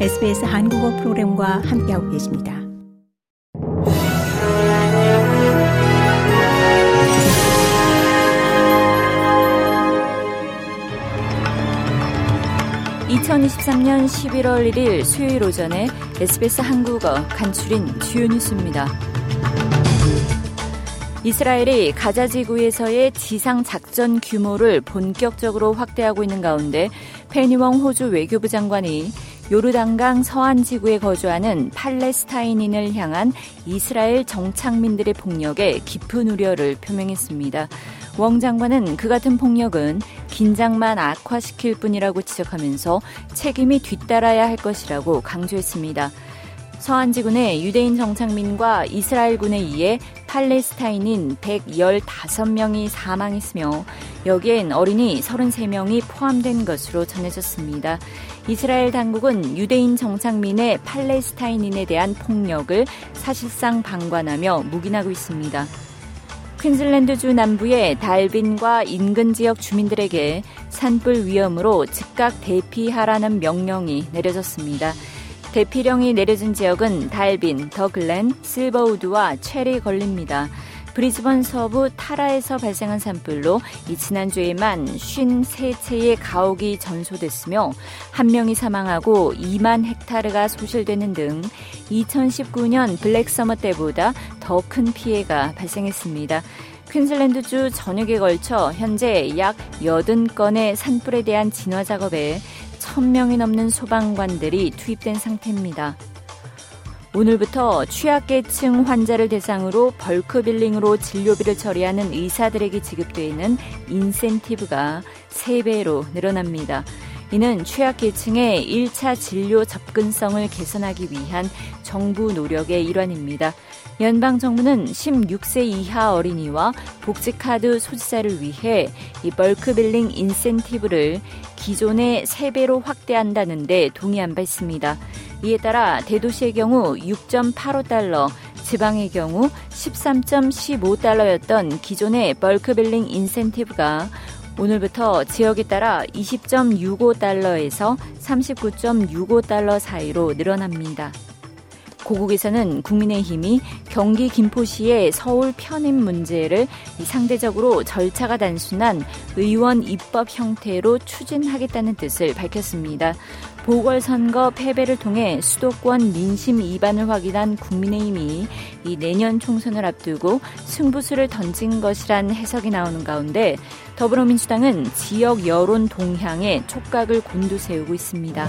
SBS 한국어 프로그램과 함께하고 계십니다. (2023년 11월 1일) 수요일 오전에 SBS 한국어 간추린 주요 뉴스입니다. 이스라엘이 가자 지구에서의 지상 작전 규모를 본격적으로 확대하고 있는 가운데 페니웡 호주 외교부 장관이 요르단강 서안 지구에 거주하는 팔레스타인인을 향한 이스라엘 정착민들의 폭력에 깊은 우려를 표명했습니다. 웡 장관은 그 같은 폭력은 긴장만 악화시킬 뿐이라고 지적하면서 책임이 뒤따라야 할 것이라고 강조했습니다. 서한지군의 유대인 정착민과 이스라엘군에 의해 팔레스타인인 115명이 사망했으며 여기엔 어린이 33명이 포함된 것으로 전해졌습니다. 이스라엘 당국은 유대인 정착민의 팔레스타인인에 대한 폭력을 사실상 방관하며 묵인하고 있습니다. 퀸즐랜드주 남부의 달빈과 인근 지역 주민들에게 산불 위험으로 즉각 대피하라는 명령이 내려졌습니다. 대피령이 내려진 지역은 달빈, 더글렌, 실버우드와 체리 걸립니다. 브리즈번 서부 타라에서 발생한 산불로 이 지난주에만 53채의 가옥이 전소됐으며 한 명이 사망하고 2만 헥타르가 소실되는 등 2019년 Black Summer 때보다 더 큰 피해가 발생했습니다. 퀸즐랜드주 전역에 걸쳐 현재 약 80건의 산불에 대한 진화 작업에 1000명이 넘는 소방관들이 투입된 상태입니다. 오늘부터 취약계층 환자를 대상으로 bulk billing으로 진료비를 처리하는 의사들에게 지급되는 인센티브가 3배로 늘어납니다. 이는 취약계층의 1차 진료 접근성을 개선하기 위한 정부 노력의 일환입니다. 연방 정부는 16세 이하 어린이와 복지카드 소지자를 위해 이 bulk billing 인센티브를 기존의 3배로 확대한다는데 동의한 바 있습니다. 이에 따라 대도시의 경우 6.85달러, 지방의 경우 13.15달러였던 기존의 벌크빌링 인센티브가 오늘부터 지역에 따라 20.65달러에서 39.65달러 사이로 늘어납니다. 고국에서는 국민의힘이 경기 김포시의 서울 편입 문제를 상대적으로 절차가 단순한 의원 입법 형태로 추진하겠다는 뜻을 밝혔습니다. 보궐선거 패배를 통해 수도권 민심 이반을 확인한 국민의힘이 이 내년 총선을 앞두고 승부수를 던진 것이란 해석이 나오는 가운데 더불어민주당은 지역 여론 동향에 촉각을 곤두세우고 있습니다.